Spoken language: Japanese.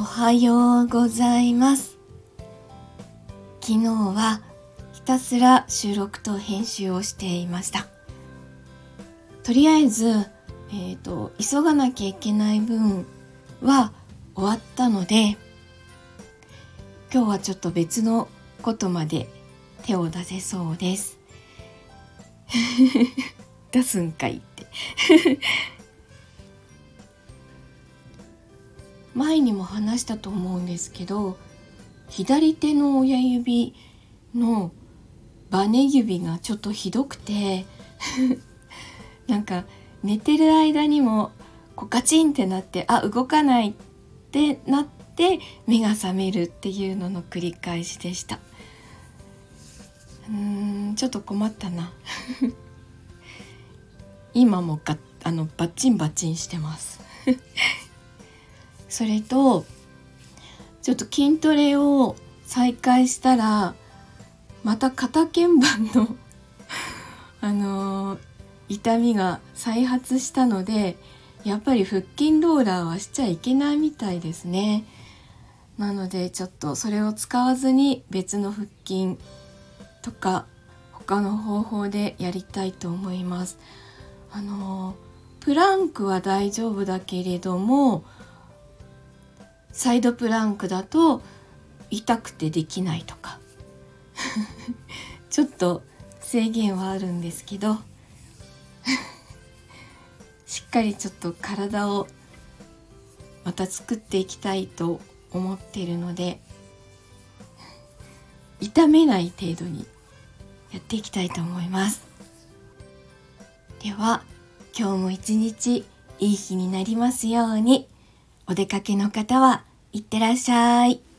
おはようございます。昨日はひたすら収録と編集をしていました。とりあえず、えーと、急がなきゃいけない分は終わったので今日はちょっと別のことまで手を出せそうです。出すんかいって。前にも話したと思うんですけど左手の親指のバネ指がちょっとひどくて なんか寝てる間にもこうガチンってなってあ動かないってなって目が覚めるっていうのの繰り返しでした。うーんちょっと困ったな。今もがあのバッチンバッチンしてます。それとちょっと筋トレを再開したらまた肩鍵盤の あのー、痛みが再発したのでやっぱり腹筋ローラーはしちゃいけないみたいですね。なのでちょっとそれを使わずに別の腹筋とか他の方法でやりたいと思います。あのー、プランクは大丈夫だけれどもサイドプランクだと痛くてできないとか。ちょっと制限はあるんですけど。しっかりちょっと体をまた作っていきたいと思っているので痛めない程度にやっていきたいと思います。では今日も一日いい日になりますように。お出かけの方はいってらっしゃい。